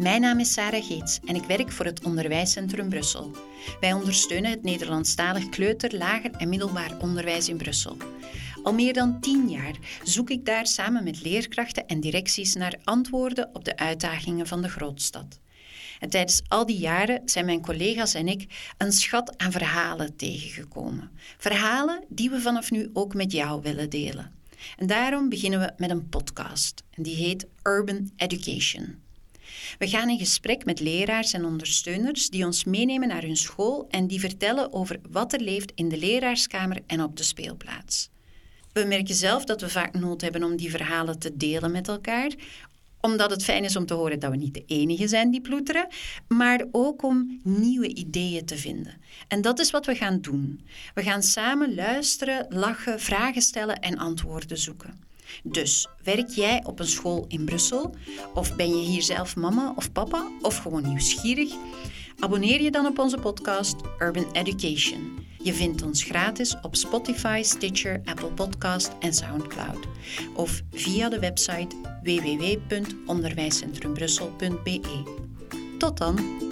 mijn naam is Sarah Geets en ik werk voor het Onderwijscentrum Brussel. Wij ondersteunen het Nederlandstalig kleuter, lager en middelbaar onderwijs in Brussel. Al meer dan tien jaar zoek ik daar samen met leerkrachten en directies naar antwoorden op de uitdagingen van de grootstad. En tijdens al die jaren zijn mijn collega's en ik een schat aan verhalen tegengekomen. Verhalen die we vanaf nu ook met jou willen delen. En daarom beginnen we met een podcast. En die heet Urban Education. We gaan in gesprek met leraars en ondersteuners die ons meenemen naar hun school en die vertellen over wat er leeft in de leraarskamer en op de speelplaats. We merken zelf dat we vaak nood hebben om die verhalen te delen met elkaar, omdat het fijn is om te horen dat we niet de enige zijn die ploeteren, maar ook om nieuwe ideeën te vinden. En dat is wat we gaan doen. We gaan samen luisteren, lachen, vragen stellen en antwoorden zoeken. Dus werk jij op een school in Brussel? Of ben je hier zelf mama of papa? Of gewoon nieuwsgierig? Abonneer je dan op onze podcast Urban Education. Je vindt ons gratis op Spotify, Stitcher, Apple Podcast en SoundCloud. Of via de website www.onderwijscentrumbrussel.be. Tot dan!